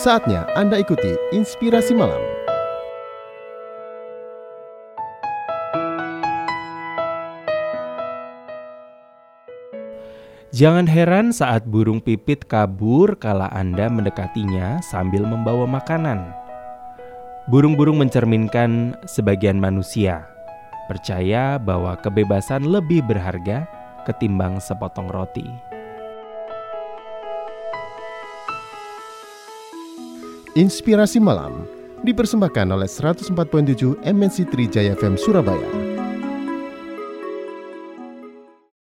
Saatnya Anda ikuti Inspirasi Malam. Jangan heran saat burung pipit kabur kala Anda mendekatinya sambil membawa makanan. Burung-burung mencerminkan sebagian manusia percaya bahwa kebebasan lebih berharga ketimbang sepotong roti. Inspirasi Malam dipersembahkan oleh 104.7 MNC Trijaya FM Surabaya.